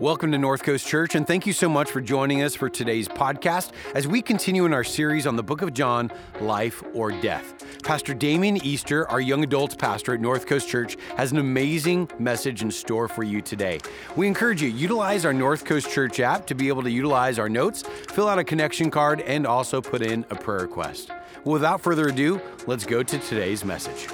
Welcome to North Coast Church, and thank you so much for joining us for today's podcast as we continue in our series on the book of John, Life or Death. Pastor Damien Easter, our young adults pastor at North Coast Church, has an amazing message in store for you today. We encourage you utilize our North Coast Church app to be able to utilize our notes, fill out a connection card, and also put in a prayer request. Without further ado, let's go to today's message.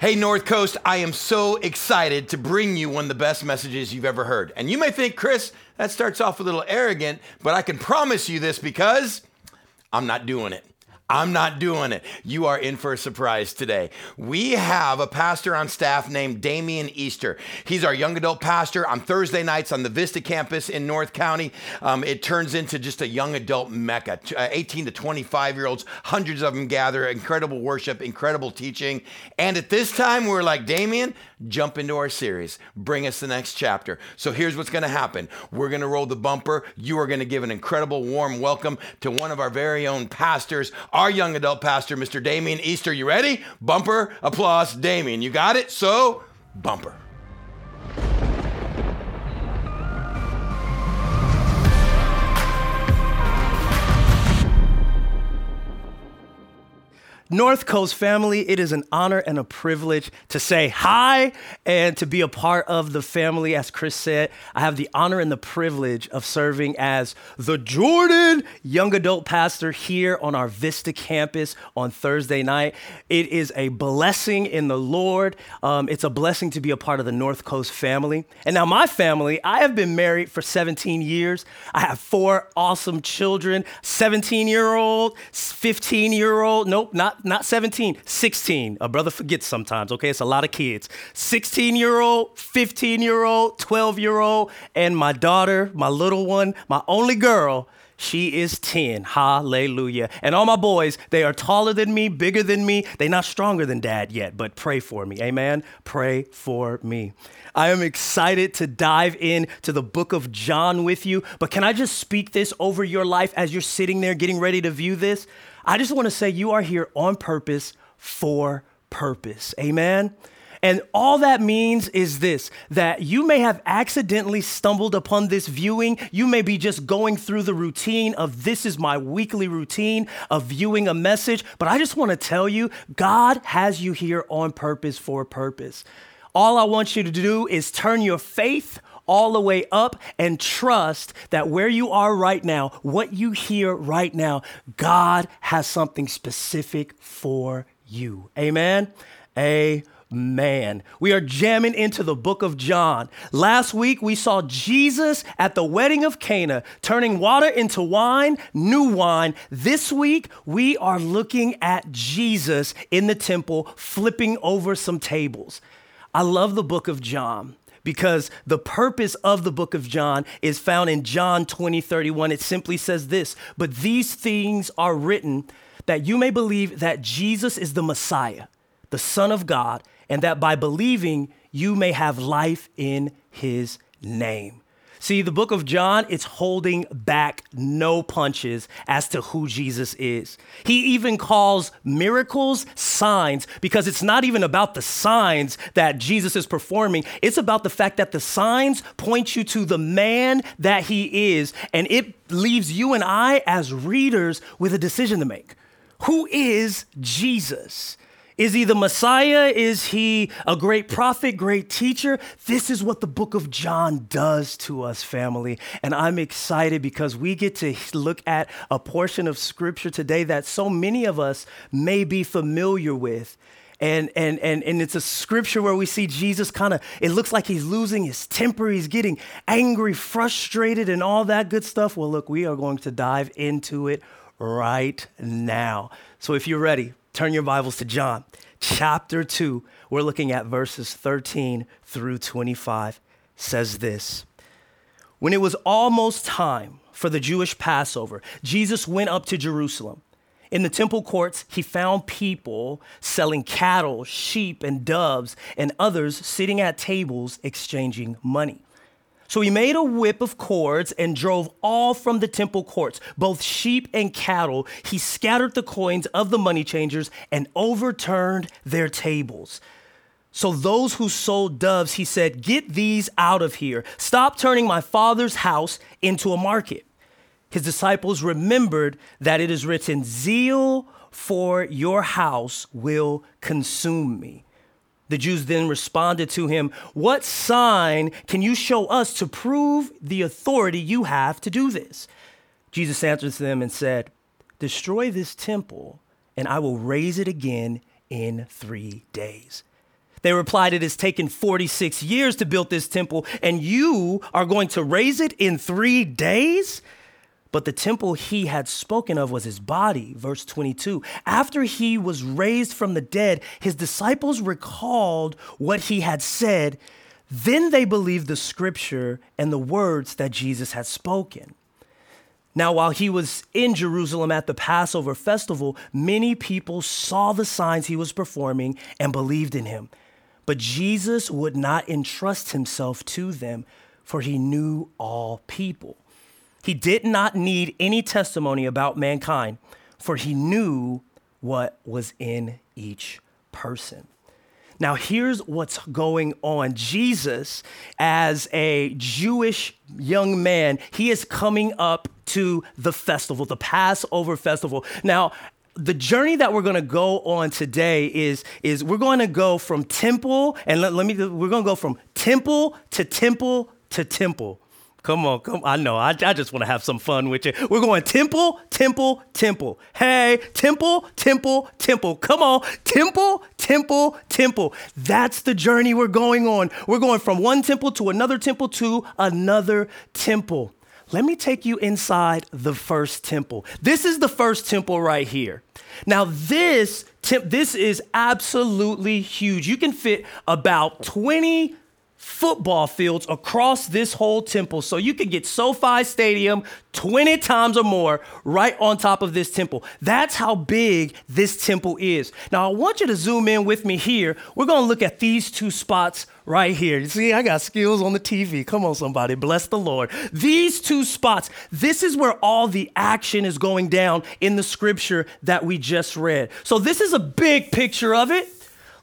Hey, North Coast, I am so excited to bring you one of the best messages you've ever heard. And you may think, Chris, that starts off a little arrogant, but I can promise you this because I'm not doing it. I'm not doing it. You are in for a surprise today. We have a pastor on staff named Damien Easter. He's our young adult pastor on Thursday nights on the Vista campus in North County. Um, it turns into just a young adult mecca. Uh, 18 to 25 year olds, hundreds of them gather, incredible worship, incredible teaching. And at this time, we're like, Damien, jump into our series. Bring us the next chapter. So here's what's going to happen we're going to roll the bumper. You are going to give an incredible warm welcome to one of our very own pastors our young adult pastor, Mr. Damien Easter. You ready? Bumper, applause, Damien. You got it? So, bumper. North Coast family, it is an honor and a privilege to say hi and to be a part of the family. As Chris said, I have the honor and the privilege of serving as the Jordan young adult pastor here on our Vista campus on Thursday night. It is a blessing in the Lord. Um, it's a blessing to be a part of the North Coast family. And now, my family, I have been married for 17 years. I have four awesome children 17 year old, 15 year old, nope, not not 17, 16. A brother forgets sometimes, okay? It's a lot of kids. 16 year old, 15 year old, 12 year old, and my daughter, my little one, my only girl. She is 10. Hallelujah. And all my boys, they are taller than me, bigger than me. They're not stronger than dad yet, but pray for me. Amen. Pray for me. I am excited to dive in to the book of John with you. But can I just speak this over your life as you're sitting there getting ready to view this? I just want to say you are here on purpose for purpose. Amen. And all that means is this that you may have accidentally stumbled upon this viewing. You may be just going through the routine of this is my weekly routine of viewing a message. But I just want to tell you, God has you here on purpose for a purpose. All I want you to do is turn your faith all the way up and trust that where you are right now, what you hear right now, God has something specific for you. Amen. Amen. We are jamming into the book of John. Last week we saw Jesus at the wedding of Cana turning water into wine, new wine. This week we are looking at Jesus in the temple flipping over some tables. I love the book of John because the purpose of the book of John is found in John 20, 31. It simply says this But these things are written that you may believe that Jesus is the Messiah, the Son of God, and that by believing you may have life in his name. See, the book of John, it's holding back no punches as to who Jesus is. He even calls miracles signs because it's not even about the signs that Jesus is performing. It's about the fact that the signs point you to the man that he is. And it leaves you and I as readers with a decision to make. Who is Jesus? Is he the Messiah? Is he a great prophet, great teacher? This is what the book of John does to us, family. And I'm excited because we get to look at a portion of scripture today that so many of us may be familiar with. And, and, and, and it's a scripture where we see Jesus kind of, it looks like he's losing his temper. He's getting angry, frustrated, and all that good stuff. Well, look, we are going to dive into it right now. So if you're ready, Turn your Bibles to John chapter 2. We're looking at verses 13 through 25. Says this When it was almost time for the Jewish Passover, Jesus went up to Jerusalem. In the temple courts, he found people selling cattle, sheep, and doves, and others sitting at tables exchanging money. So he made a whip of cords and drove all from the temple courts, both sheep and cattle. He scattered the coins of the money changers and overturned their tables. So those who sold doves, he said, Get these out of here. Stop turning my father's house into a market. His disciples remembered that it is written, Zeal for your house will consume me. The Jews then responded to him, What sign can you show us to prove the authority you have to do this? Jesus answered them and said, Destroy this temple, and I will raise it again in three days. They replied, It has taken 46 years to build this temple, and you are going to raise it in three days? But the temple he had spoken of was his body. Verse 22. After he was raised from the dead, his disciples recalled what he had said. Then they believed the scripture and the words that Jesus had spoken. Now, while he was in Jerusalem at the Passover festival, many people saw the signs he was performing and believed in him. But Jesus would not entrust himself to them, for he knew all people. He did not need any testimony about mankind, for he knew what was in each person. Now, here's what's going on. Jesus, as a Jewish young man, he is coming up to the festival, the Passover festival. Now, the journey that we're going to go on today is is we're going to go from temple and let, let me we're going to go from temple to temple to temple Come on, come. I know. I, I just want to have some fun with you. We're going temple, temple, temple. Hey, temple, temple, temple. Come on, temple, temple, temple. That's the journey we're going on. We're going from one temple to another temple to another temple. Let me take you inside the first temple. This is the first temple right here. Now, this temp- this is absolutely huge. You can fit about 20 football fields across this whole temple. So you could get SoFi Stadium 20 times or more right on top of this temple. That's how big this temple is. Now, I want you to zoom in with me here. We're going to look at these two spots right here. You see, I got skills on the TV. Come on, somebody. Bless the Lord. These two spots, this is where all the action is going down in the scripture that we just read. So, this is a big picture of it.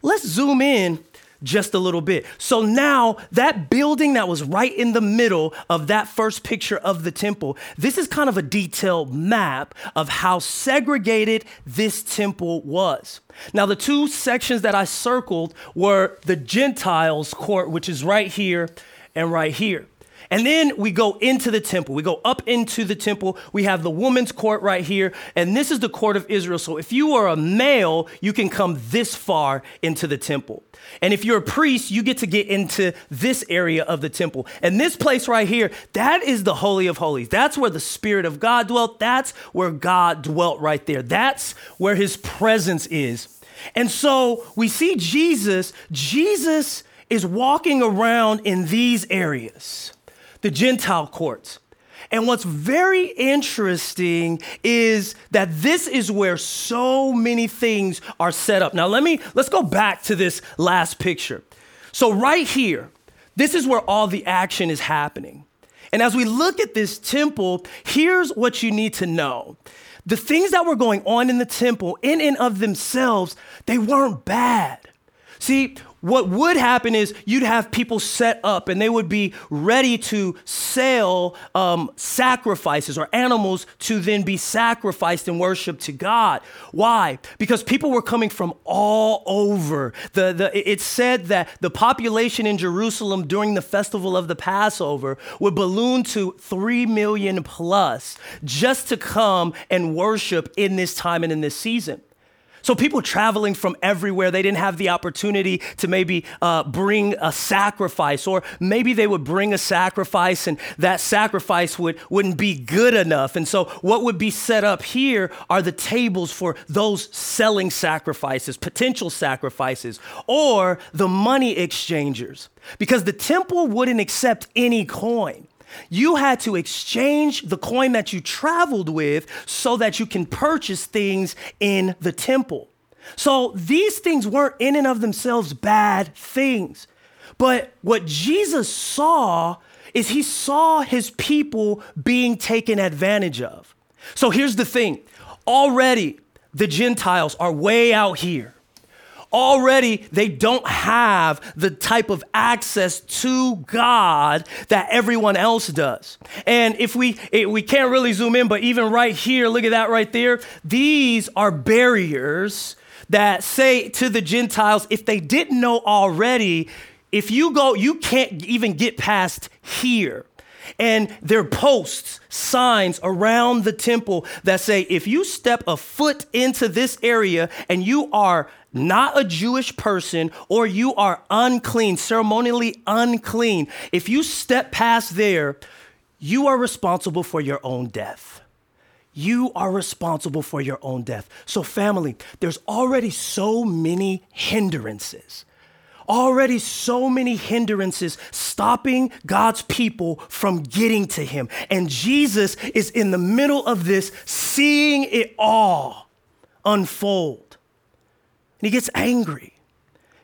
Let's zoom in just a little bit. So now that building that was right in the middle of that first picture of the temple, this is kind of a detailed map of how segregated this temple was. Now, the two sections that I circled were the Gentiles' court, which is right here and right here. And then we go into the temple. We go up into the temple. We have the woman's court right here. And this is the court of Israel. So if you are a male, you can come this far into the temple. And if you're a priest, you get to get into this area of the temple. And this place right here, that is the Holy of Holies. That's where the Spirit of God dwelt. That's where God dwelt right there. That's where his presence is. And so we see Jesus, Jesus is walking around in these areas the Gentile courts. And what's very interesting is that this is where so many things are set up. Now let me let's go back to this last picture. So right here, this is where all the action is happening. And as we look at this temple, here's what you need to know. The things that were going on in the temple, in and of themselves, they weren't bad. See, what would happen is you'd have people set up and they would be ready to sell um, sacrifices or animals to then be sacrificed and worshiped to God. Why? Because people were coming from all over. The, the, it said that the population in Jerusalem during the festival of the Passover would balloon to 3 million plus just to come and worship in this time and in this season. So people traveling from everywhere, they didn't have the opportunity to maybe uh, bring a sacrifice, or maybe they would bring a sacrifice and that sacrifice would, wouldn't be good enough. And so what would be set up here are the tables for those selling sacrifices, potential sacrifices, or the money exchangers, because the temple wouldn't accept any coin. You had to exchange the coin that you traveled with so that you can purchase things in the temple. So these things weren't in and of themselves bad things. But what Jesus saw is he saw his people being taken advantage of. So here's the thing already, the Gentiles are way out here. Already they don't have the type of access to God that everyone else does. And if we it, we can't really zoom in, but even right here, look at that right there. These are barriers that say to the Gentiles, if they didn't know already, if you go, you can't even get past here. And there are posts, signs around the temple that say if you step a foot into this area and you are not a Jewish person or you are unclean, ceremonially unclean, if you step past there, you are responsible for your own death. You are responsible for your own death. So, family, there's already so many hindrances already so many hindrances stopping God's people from getting to Him. And Jesus is in the middle of this, seeing it all unfold. And He gets angry.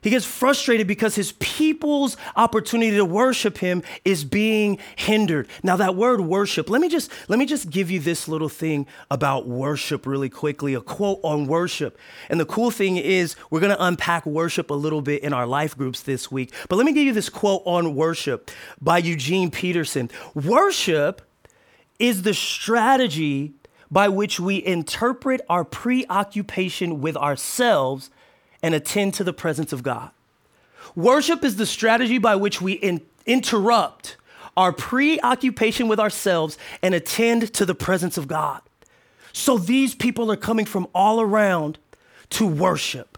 He gets frustrated because his people's opportunity to worship him is being hindered. Now that word worship, let me just let me just give you this little thing about worship really quickly, a quote on worship. And the cool thing is we're going to unpack worship a little bit in our life groups this week. But let me give you this quote on worship by Eugene Peterson. Worship is the strategy by which we interpret our preoccupation with ourselves and attend to the presence of God. Worship is the strategy by which we in- interrupt our preoccupation with ourselves and attend to the presence of God. So these people are coming from all around to worship.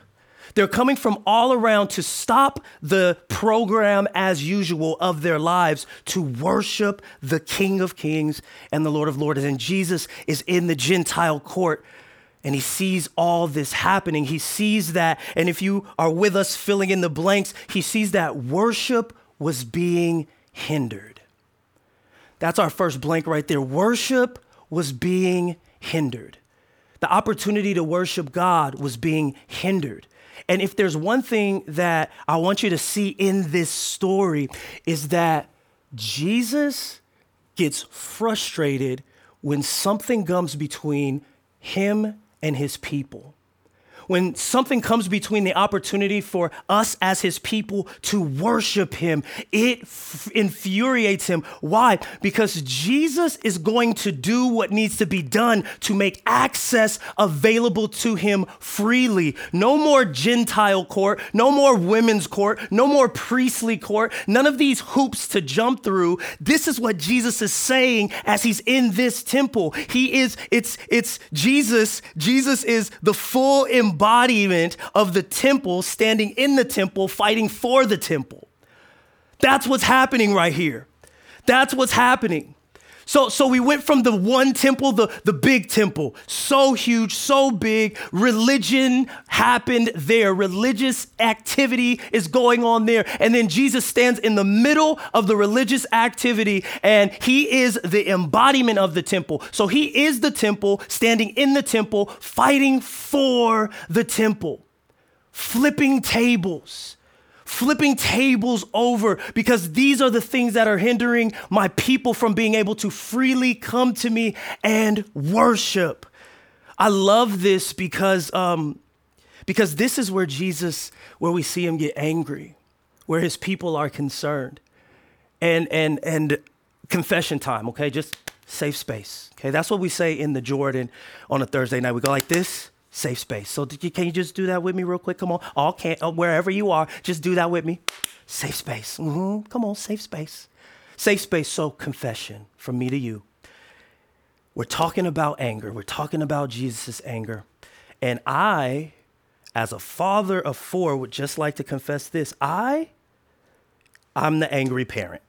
They're coming from all around to stop the program as usual of their lives to worship the King of Kings and the Lord of Lords. And Jesus is in the Gentile court and he sees all this happening. He sees that, and if you are with us filling in the blanks, he sees that worship was being hindered. That's our first blank right there. Worship was being hindered. The opportunity to worship God was being hindered. And if there's one thing that I want you to see in this story, is that Jesus gets frustrated when something comes between him and his people. When something comes between the opportunity for us as his people to worship him, it f- infuriates him. Why? Because Jesus is going to do what needs to be done to make access available to him freely. No more Gentile court, no more women's court, no more priestly court, none of these hoops to jump through. This is what Jesus is saying as he's in this temple. He is, it's, it's Jesus. Jesus is the full embodiment embodiment of the temple standing in the temple, fighting for the temple. That's what's happening right here. That's what's happening. So, so we went from the one temple, the, the big temple, so huge, so big. Religion happened there. Religious activity is going on there. And then Jesus stands in the middle of the religious activity and he is the embodiment of the temple. So he is the temple, standing in the temple, fighting for the temple, flipping tables flipping tables over because these are the things that are hindering my people from being able to freely come to me and worship. I love this because, um, because this is where Jesus, where we see him get angry, where his people are concerned. And, and, and confession time, okay? Just safe space, okay? That's what we say in the Jordan on a Thursday night. We go like this safe space. So you, can you just do that with me real quick? Come on, all can uh, wherever you are, just do that with me. Safe space. Mm-hmm. Come on, safe space. Safe space. So confession from me to you. We're talking about anger. We're talking about Jesus' anger, and I, as a father of four, would just like to confess this. I, I'm the angry parent.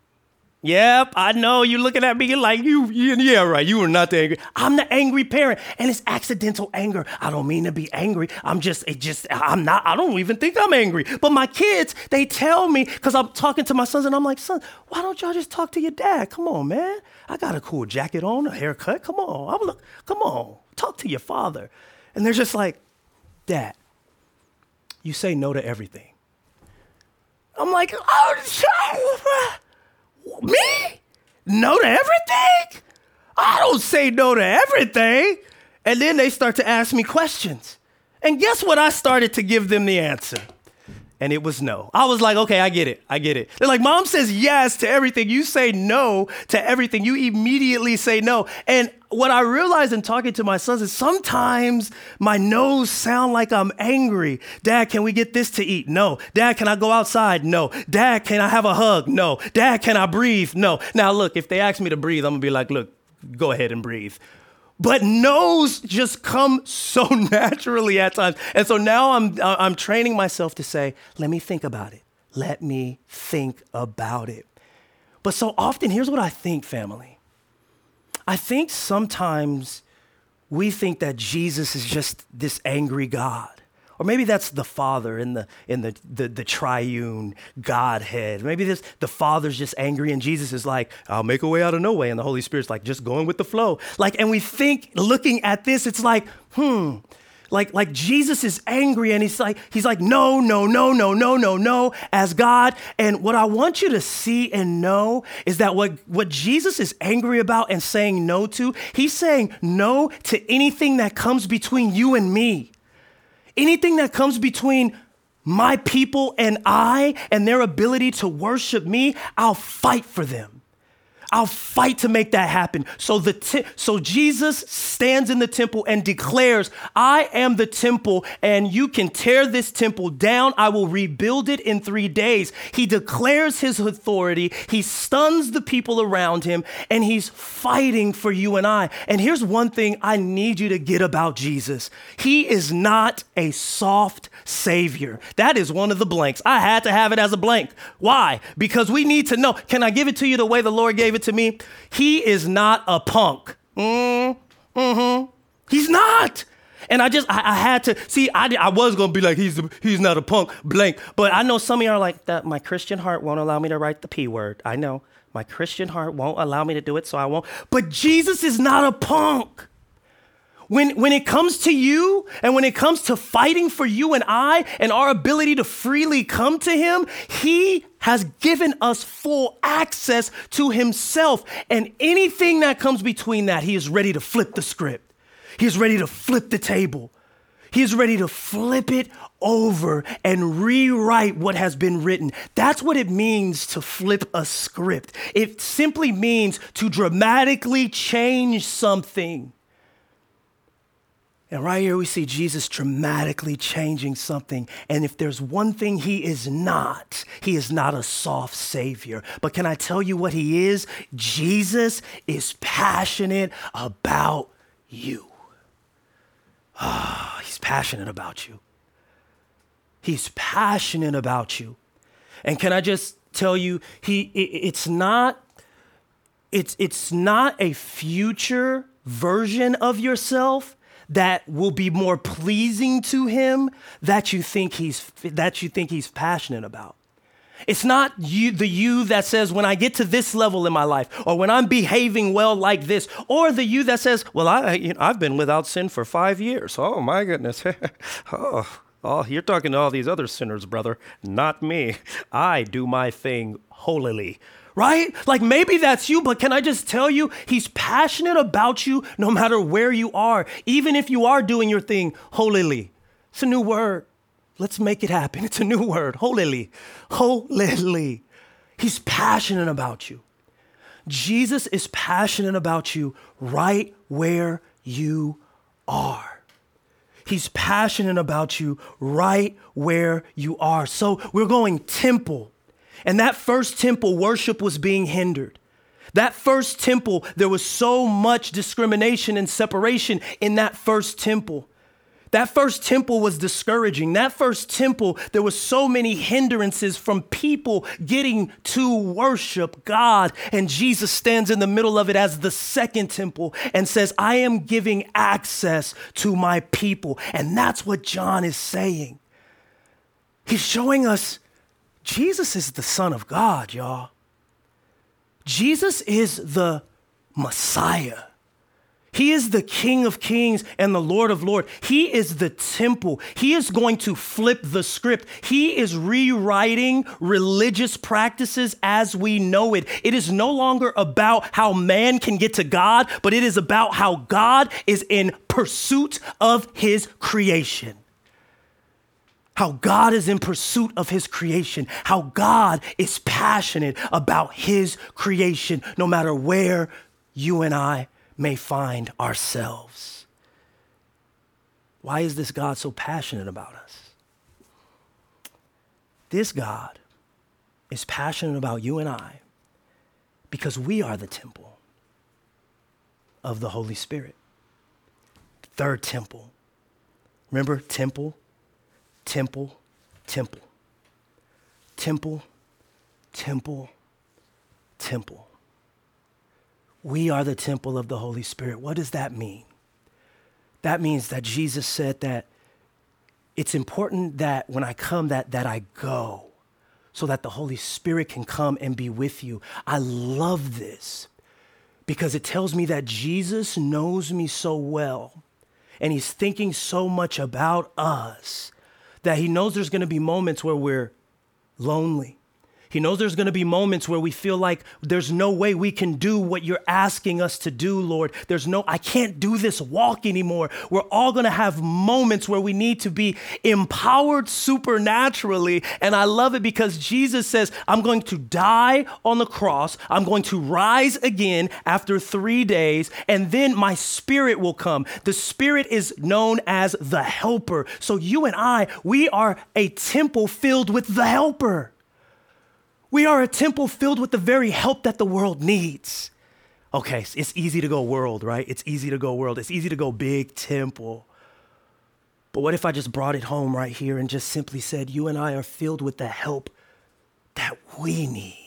Yep, I know. You're looking at me like you, you, yeah, right. You were not the angry. I'm the angry parent, and it's accidental anger. I don't mean to be angry. I'm just, it just, I'm not. I don't even think I'm angry. But my kids, they tell me because I'm talking to my sons, and I'm like, son, why don't y'all just talk to your dad? Come on, man. I got a cool jacket on, a haircut. Come on, I'm look. Come on, talk to your father. And they're just like, Dad, you say no to everything. I'm like, oh, me? No to everything? I don't say no to everything. And then they start to ask me questions. And guess what? I started to give them the answer. And it was no. I was like, okay, I get it. I get it. They're like, mom says yes to everything. You say no to everything. You immediately say no. And what I realized in talking to my sons is sometimes my no's sound like I'm angry. Dad, can we get this to eat? No. Dad, can I go outside? No. Dad, can I have a hug? No. Dad, can I breathe? No. Now, look, if they ask me to breathe, I'm gonna be like, look, go ahead and breathe. But no's just come so naturally at times. And so now I'm, I'm training myself to say, let me think about it. Let me think about it. But so often, here's what I think, family. I think sometimes we think that Jesus is just this angry God. Or maybe that's the Father in the in the, the, the triune Godhead. Maybe this the Father's just angry and Jesus is like, I'll make a way out of no way. And the Holy Spirit's like just going with the flow. Like, and we think looking at this, it's like, hmm, like like Jesus is angry and he's like he's like no no no no no no no as God and what I want you to see and know is that what what Jesus is angry about and saying no to he's saying no to anything that comes between you and me anything that comes between my people and I and their ability to worship me, I'll fight for them. I'll fight to make that happen. So the te- so Jesus stands in the temple and declares, "I am the temple and you can tear this temple down. I will rebuild it in 3 days." He declares his authority. He stuns the people around him and he's fighting for you and I. And here's one thing I need you to get about Jesus. He is not a soft savior. That is one of the blanks. I had to have it as a blank. Why? Because we need to know. Can I give it to you the way the Lord gave it to me? He is not a punk. Mm, mm-hmm. He's not. And I just, I, I had to see. I, I was gonna be like, he's he's not a punk, blank. But I know some of you are like that. My Christian heart won't allow me to write the p word. I know my Christian heart won't allow me to do it, so I won't. But Jesus is not a punk. When, when it comes to you and when it comes to fighting for you and I and our ability to freely come to Him, He has given us full access to Himself. And anything that comes between that, He is ready to flip the script. He is ready to flip the table. He is ready to flip it over and rewrite what has been written. That's what it means to flip a script. It simply means to dramatically change something. And right here we see Jesus dramatically changing something. And if there's one thing he is not, he is not a soft savior. But can I tell you what he is? Jesus is passionate about you. Ah, oh, he's passionate about you. He's passionate about you. And can I just tell you, he it, it's not it's it's not a future version of yourself that will be more pleasing to him that you think he's that you think he's passionate about. It's not you, the you that says, when I get to this level in my life, or when I'm behaving well like this, or the you that says, well, I, you know, I've been without sin for five years. Oh, my goodness. oh, oh, you're talking to all these other sinners, brother. Not me. I do my thing holily right? Like maybe that's you, but can I just tell you, he's passionate about you no matter where you are, even if you are doing your thing holily. It's a new word. Let's make it happen. It's a new word, holily. Holily. He's passionate about you. Jesus is passionate about you right where you are. He's passionate about you right where you are. So we're going temple and that first temple, worship was being hindered. That first temple, there was so much discrimination and separation in that first temple. That first temple was discouraging. That first temple, there was so many hindrances from people getting to worship God. And Jesus stands in the middle of it as the second temple and says, I am giving access to my people. And that's what John is saying. He's showing us Jesus is the Son of God, y'all. Jesus is the Messiah. He is the King of Kings and the Lord of Lords. He is the temple. He is going to flip the script. He is rewriting religious practices as we know it. It is no longer about how man can get to God, but it is about how God is in pursuit of his creation. How God is in pursuit of his creation, how God is passionate about his creation, no matter where you and I may find ourselves. Why is this God so passionate about us? This God is passionate about you and I because we are the temple of the Holy Spirit. Third temple. Remember, temple, temple, temple. Temple, temple, temple. We are the temple of the Holy Spirit. What does that mean? That means that Jesus said that it's important that when I come that that I go so that the Holy Spirit can come and be with you. I love this because it tells me that Jesus knows me so well and he's thinking so much about us that he knows there's going to be moments where we're lonely. He knows there's going to be moments where we feel like there's no way we can do what you're asking us to do, Lord. There's no, I can't do this walk anymore. We're all going to have moments where we need to be empowered supernaturally. And I love it because Jesus says, I'm going to die on the cross. I'm going to rise again after three days, and then my spirit will come. The spirit is known as the helper. So you and I, we are a temple filled with the helper. We are a temple filled with the very help that the world needs. Okay, it's easy to go world, right? It's easy to go world. It's easy to go big temple. But what if I just brought it home right here and just simply said, You and I are filled with the help that we need?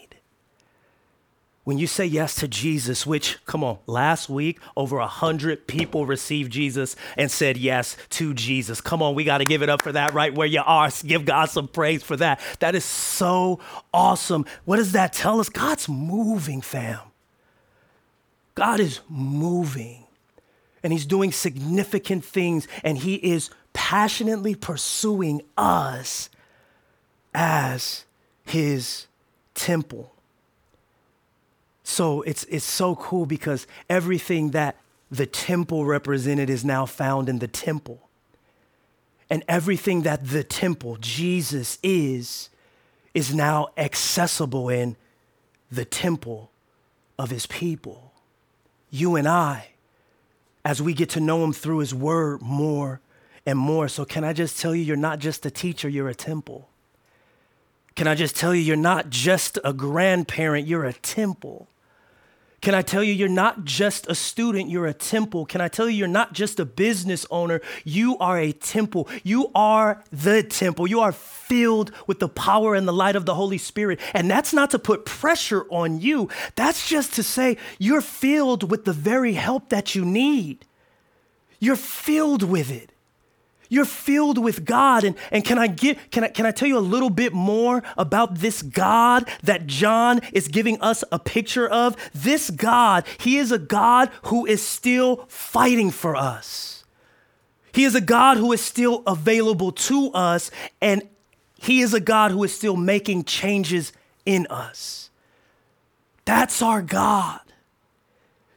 When you say yes to Jesus, which, come on, last week over a hundred people received Jesus and said yes to Jesus. Come on, we got to give it up for that right where you are. Give God some praise for that. That is so awesome. What does that tell us? God's moving, fam. God is moving and He's doing significant things and He is passionately pursuing us as His temple. So it's, it's so cool because everything that the temple represented is now found in the temple. And everything that the temple, Jesus, is, is now accessible in the temple of his people. You and I, as we get to know him through his word more and more. So, can I just tell you, you're not just a teacher, you're a temple. Can I just tell you, you're not just a grandparent, you're a temple. Can I tell you, you're not just a student, you're a temple. Can I tell you, you're not just a business owner, you are a temple. You are the temple. You are filled with the power and the light of the Holy Spirit. And that's not to put pressure on you, that's just to say you're filled with the very help that you need. You're filled with it. You're filled with God. And, and can I get can I can I tell you a little bit more about this God that John is giving us a picture of? This God, he is a God who is still fighting for us. He is a God who is still available to us, and he is a God who is still making changes in us. That's our God.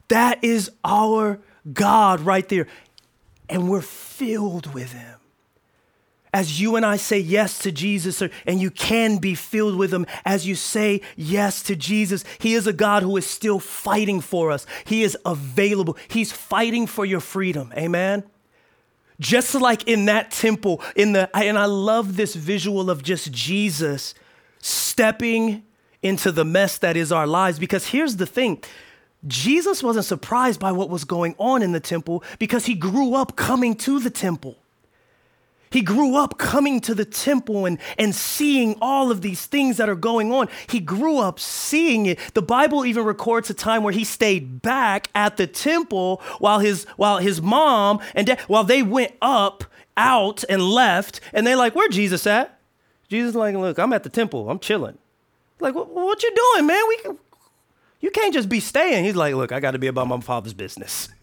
That is our God right there and we're filled with Him. As you and I say yes to Jesus, and you can be filled with Him as you say yes to Jesus, He is a God who is still fighting for us. He is available, He's fighting for your freedom. Amen? Just like in that temple, in the, and I love this visual of just Jesus stepping into the mess that is our lives because here's the thing Jesus wasn't surprised by what was going on in the temple because he grew up coming to the temple. He grew up coming to the temple and, and seeing all of these things that are going on. He grew up seeing it. The Bible even records a time where he stayed back at the temple while his while his mom and dad while they went up out and left, and they like, where Jesus at? Jesus like, look, I'm at the temple. I'm chilling. Like, what, what you doing, man? We you can't just be staying. He's like, look, I got to be about my father's business.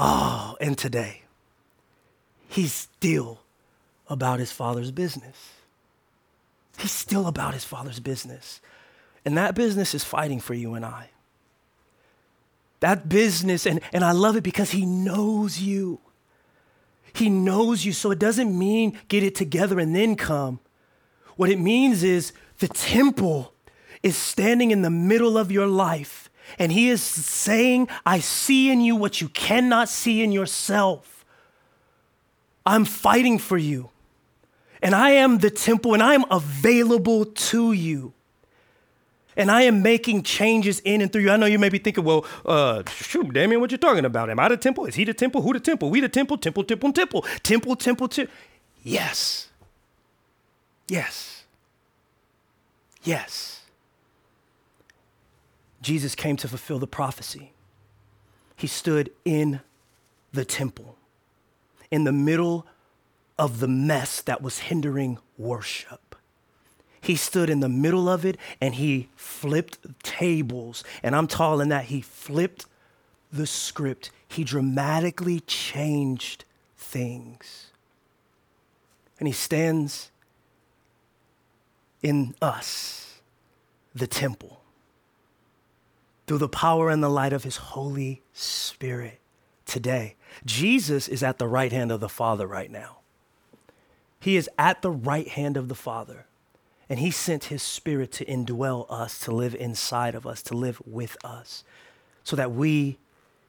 Oh, and today, he's still about his father's business. He's still about his father's business. And that business is fighting for you and I. That business, and, and I love it because he knows you. He knows you, so it doesn't mean get it together and then come. What it means is the temple is standing in the middle of your life, and He is saying, I see in you what you cannot see in yourself. I'm fighting for you, and I am the temple, and I am available to you and I am making changes in and through you. I know you may be thinking, well, uh, shoot, Damien, what you talking about? Am I the temple? Is he the temple? Who the temple? We the temple? Temple, temple, temple, temple, temple, temple. Yes. Yes. Yes. Jesus came to fulfill the prophecy. He stood in the temple, in the middle of the mess that was hindering worship. He stood in the middle of it and he flipped tables. And I'm tall in that he flipped the script. He dramatically changed things. And he stands in us, the temple, through the power and the light of his Holy Spirit today. Jesus is at the right hand of the Father right now. He is at the right hand of the Father. And he sent his spirit to indwell us, to live inside of us, to live with us, so that we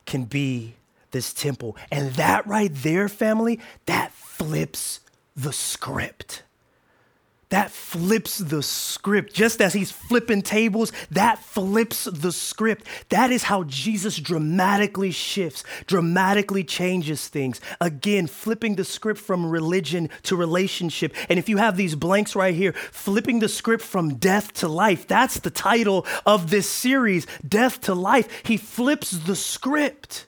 can be this temple. And that right there, family, that flips the script that flips the script. Just as he's flipping tables, that flips the script. That is how Jesus dramatically shifts, dramatically changes things. Again, flipping the script from religion to relationship. And if you have these blanks right here, flipping the script from death to life, that's the title of this series Death to Life. He flips the script.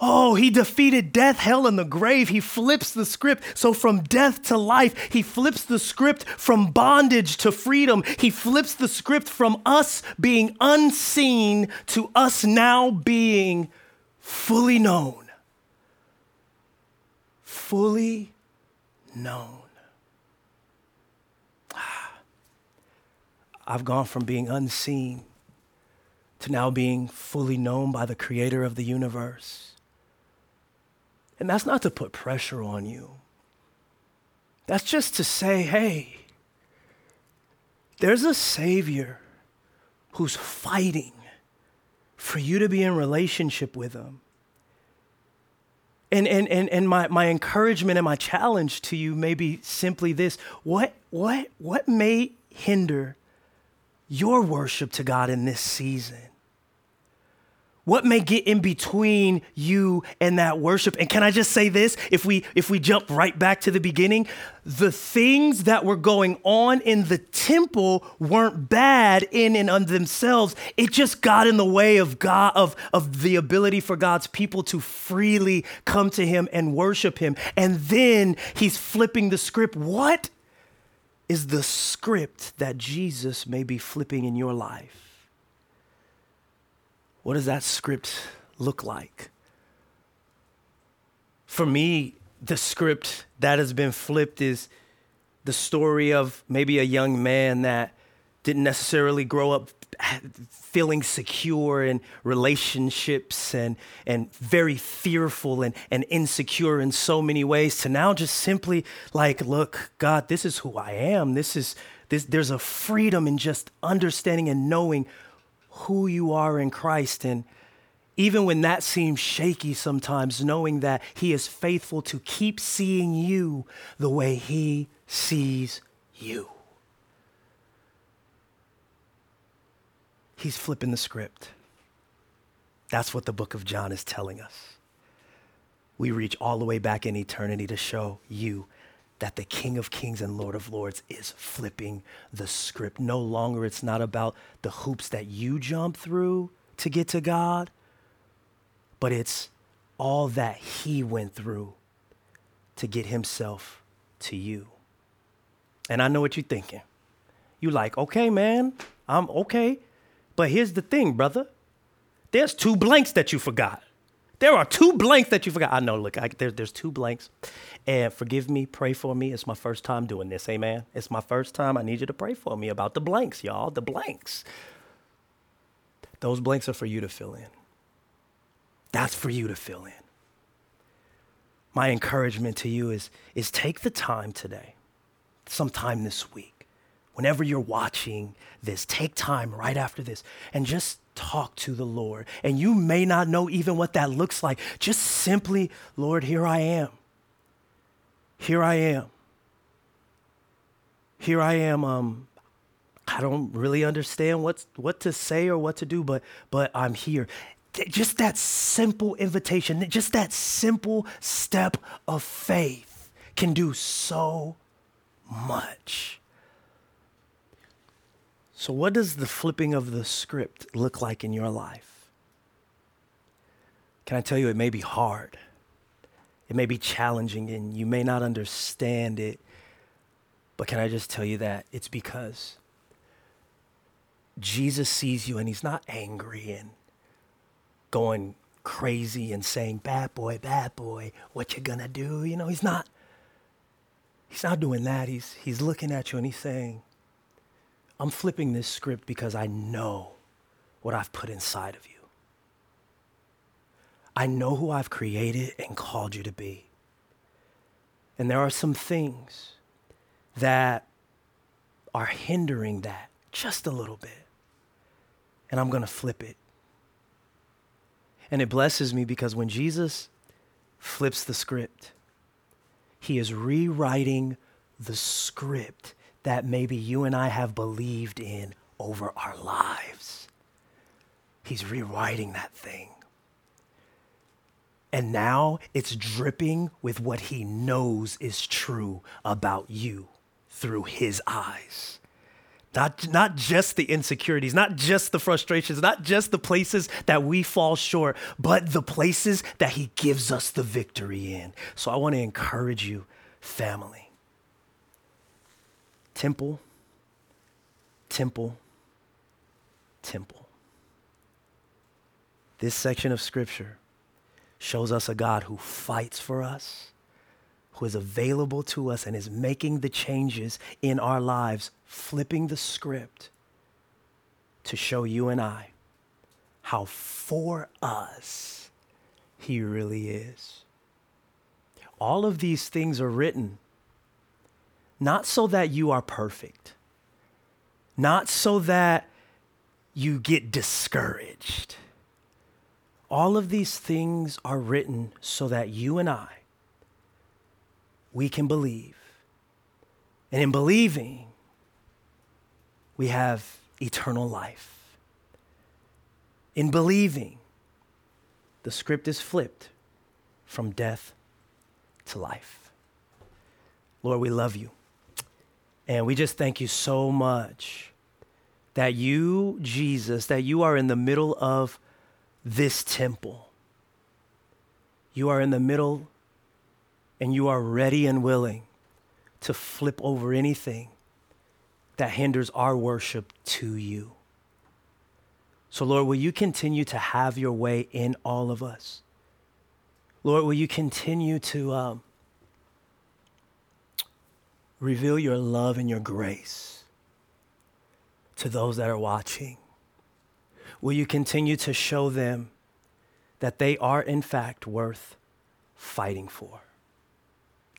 Oh, he defeated death, hell, and the grave. He flips the script. So, from death to life, he flips the script from bondage to freedom. He flips the script from us being unseen to us now being fully known. Fully known. Ah. I've gone from being unseen to now being fully known by the creator of the universe. And that's not to put pressure on you. That's just to say, hey, there's a Savior who's fighting for you to be in relationship with Him. And, and, and, and my, my encouragement and my challenge to you may be simply this what, what, what may hinder your worship to God in this season? What may get in between you and that worship? And can I just say this? If we if we jump right back to the beginning, the things that were going on in the temple weren't bad in and of themselves. It just got in the way of God of, of the ability for God's people to freely come to him and worship him. And then he's flipping the script. What is the script that Jesus may be flipping in your life? What does that script look like? For me, the script that has been flipped is the story of maybe a young man that didn't necessarily grow up feeling secure in relationships and, and very fearful and, and insecure in so many ways to now just simply like, look, God, this is who I am. This is this, there's a freedom in just understanding and knowing who you are in Christ. And even when that seems shaky sometimes, knowing that He is faithful to keep seeing you the way He sees you. He's flipping the script. That's what the book of John is telling us. We reach all the way back in eternity to show you that the King of Kings and Lord of Lords is flipping the script. No longer it's not about the hoops that you jump through to get to God, but it's all that He went through to get Himself to you. And I know what you're thinking. You're like, okay, man, I'm okay. But here's the thing, brother. There's two blanks that you forgot. There are two blanks that you forgot. I know, look, I, there, there's two blanks. And forgive me, pray for me. It's my first time doing this, amen? It's my first time. I need you to pray for me about the blanks, y'all, the blanks. Those blanks are for you to fill in. That's for you to fill in. my encouragement to you is, is take the time today, sometime this week, whenever you're watching this, take time right after this and just talk to the Lord. And you may not know even what that looks like. Just simply, Lord, here I am. Here I am. Here I am. Um, I don't really understand what's, what to say or what to do, but, but I'm here. Just that simple invitation, just that simple step of faith can do so much. So, what does the flipping of the script look like in your life? Can I tell you, it may be hard, it may be challenging, and you may not understand it. But can I just tell you that it's because Jesus sees you and he's not angry and going crazy and saying, bad boy, bad boy, what you gonna do? You know, he's not, he's not doing that. He's, he's looking at you and he's saying, I'm flipping this script because I know what I've put inside of you. I know who I've created and called you to be. And there are some things that are hindering that just a little bit. And I'm going to flip it. And it blesses me because when Jesus flips the script, he is rewriting the script that maybe you and I have believed in over our lives. He's rewriting that thing. And now it's dripping with what he knows is true about you through his eyes. Not, not just the insecurities, not just the frustrations, not just the places that we fall short, but the places that he gives us the victory in. So I want to encourage you, family temple, temple, temple. This section of scripture shows us a God who fights for us, who is available to us and is making the changes in our lives, flipping the script to show you and I how for us he really is. All of these things are written not so that you are perfect, not so that you get discouraged. All of these things are written so that you and I, we can believe. And in believing, we have eternal life. In believing, the script is flipped from death to life. Lord, we love you. And we just thank you so much that you, Jesus, that you are in the middle of this temple. You are in the middle and you are ready and willing to flip over anything that hinders our worship to you. So, Lord, will you continue to have your way in all of us? Lord, will you continue to um, reveal your love and your grace to those that are watching? Will you continue to show them that they are, in fact, worth fighting for?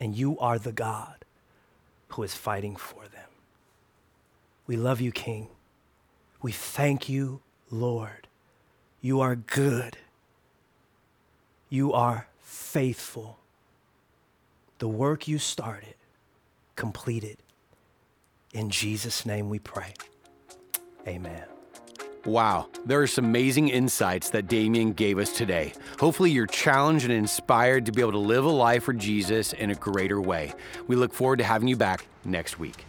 And you are the God who is fighting for them. We love you, King. We thank you, Lord. You are good. You are faithful. The work you started, completed. In Jesus' name we pray. Amen. Wow, there are some amazing insights that Damien gave us today. Hopefully, you're challenged and inspired to be able to live a life for Jesus in a greater way. We look forward to having you back next week.